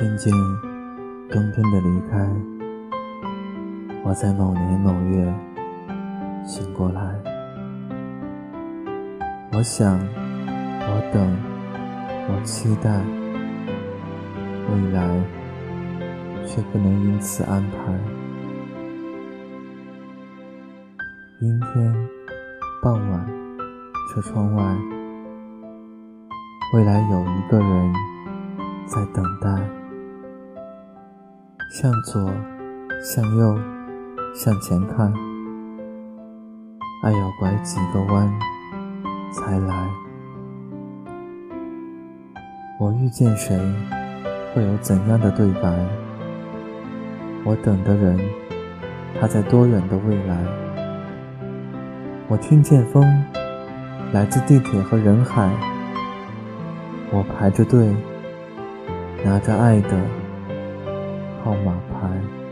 渐渐冬天的离开，我在某年某月醒过来。我想，我等，我期待，未来却不能因此安排。阴天，傍晚，车窗外，未来有一个人在等待。向左，向右，向前看，爱要拐几个弯才来。我遇见谁，会有怎样的对白？我等的人，他在多远的未来？我听见风，来自地铁和人海。我排着队，拿着爱的。号码牌。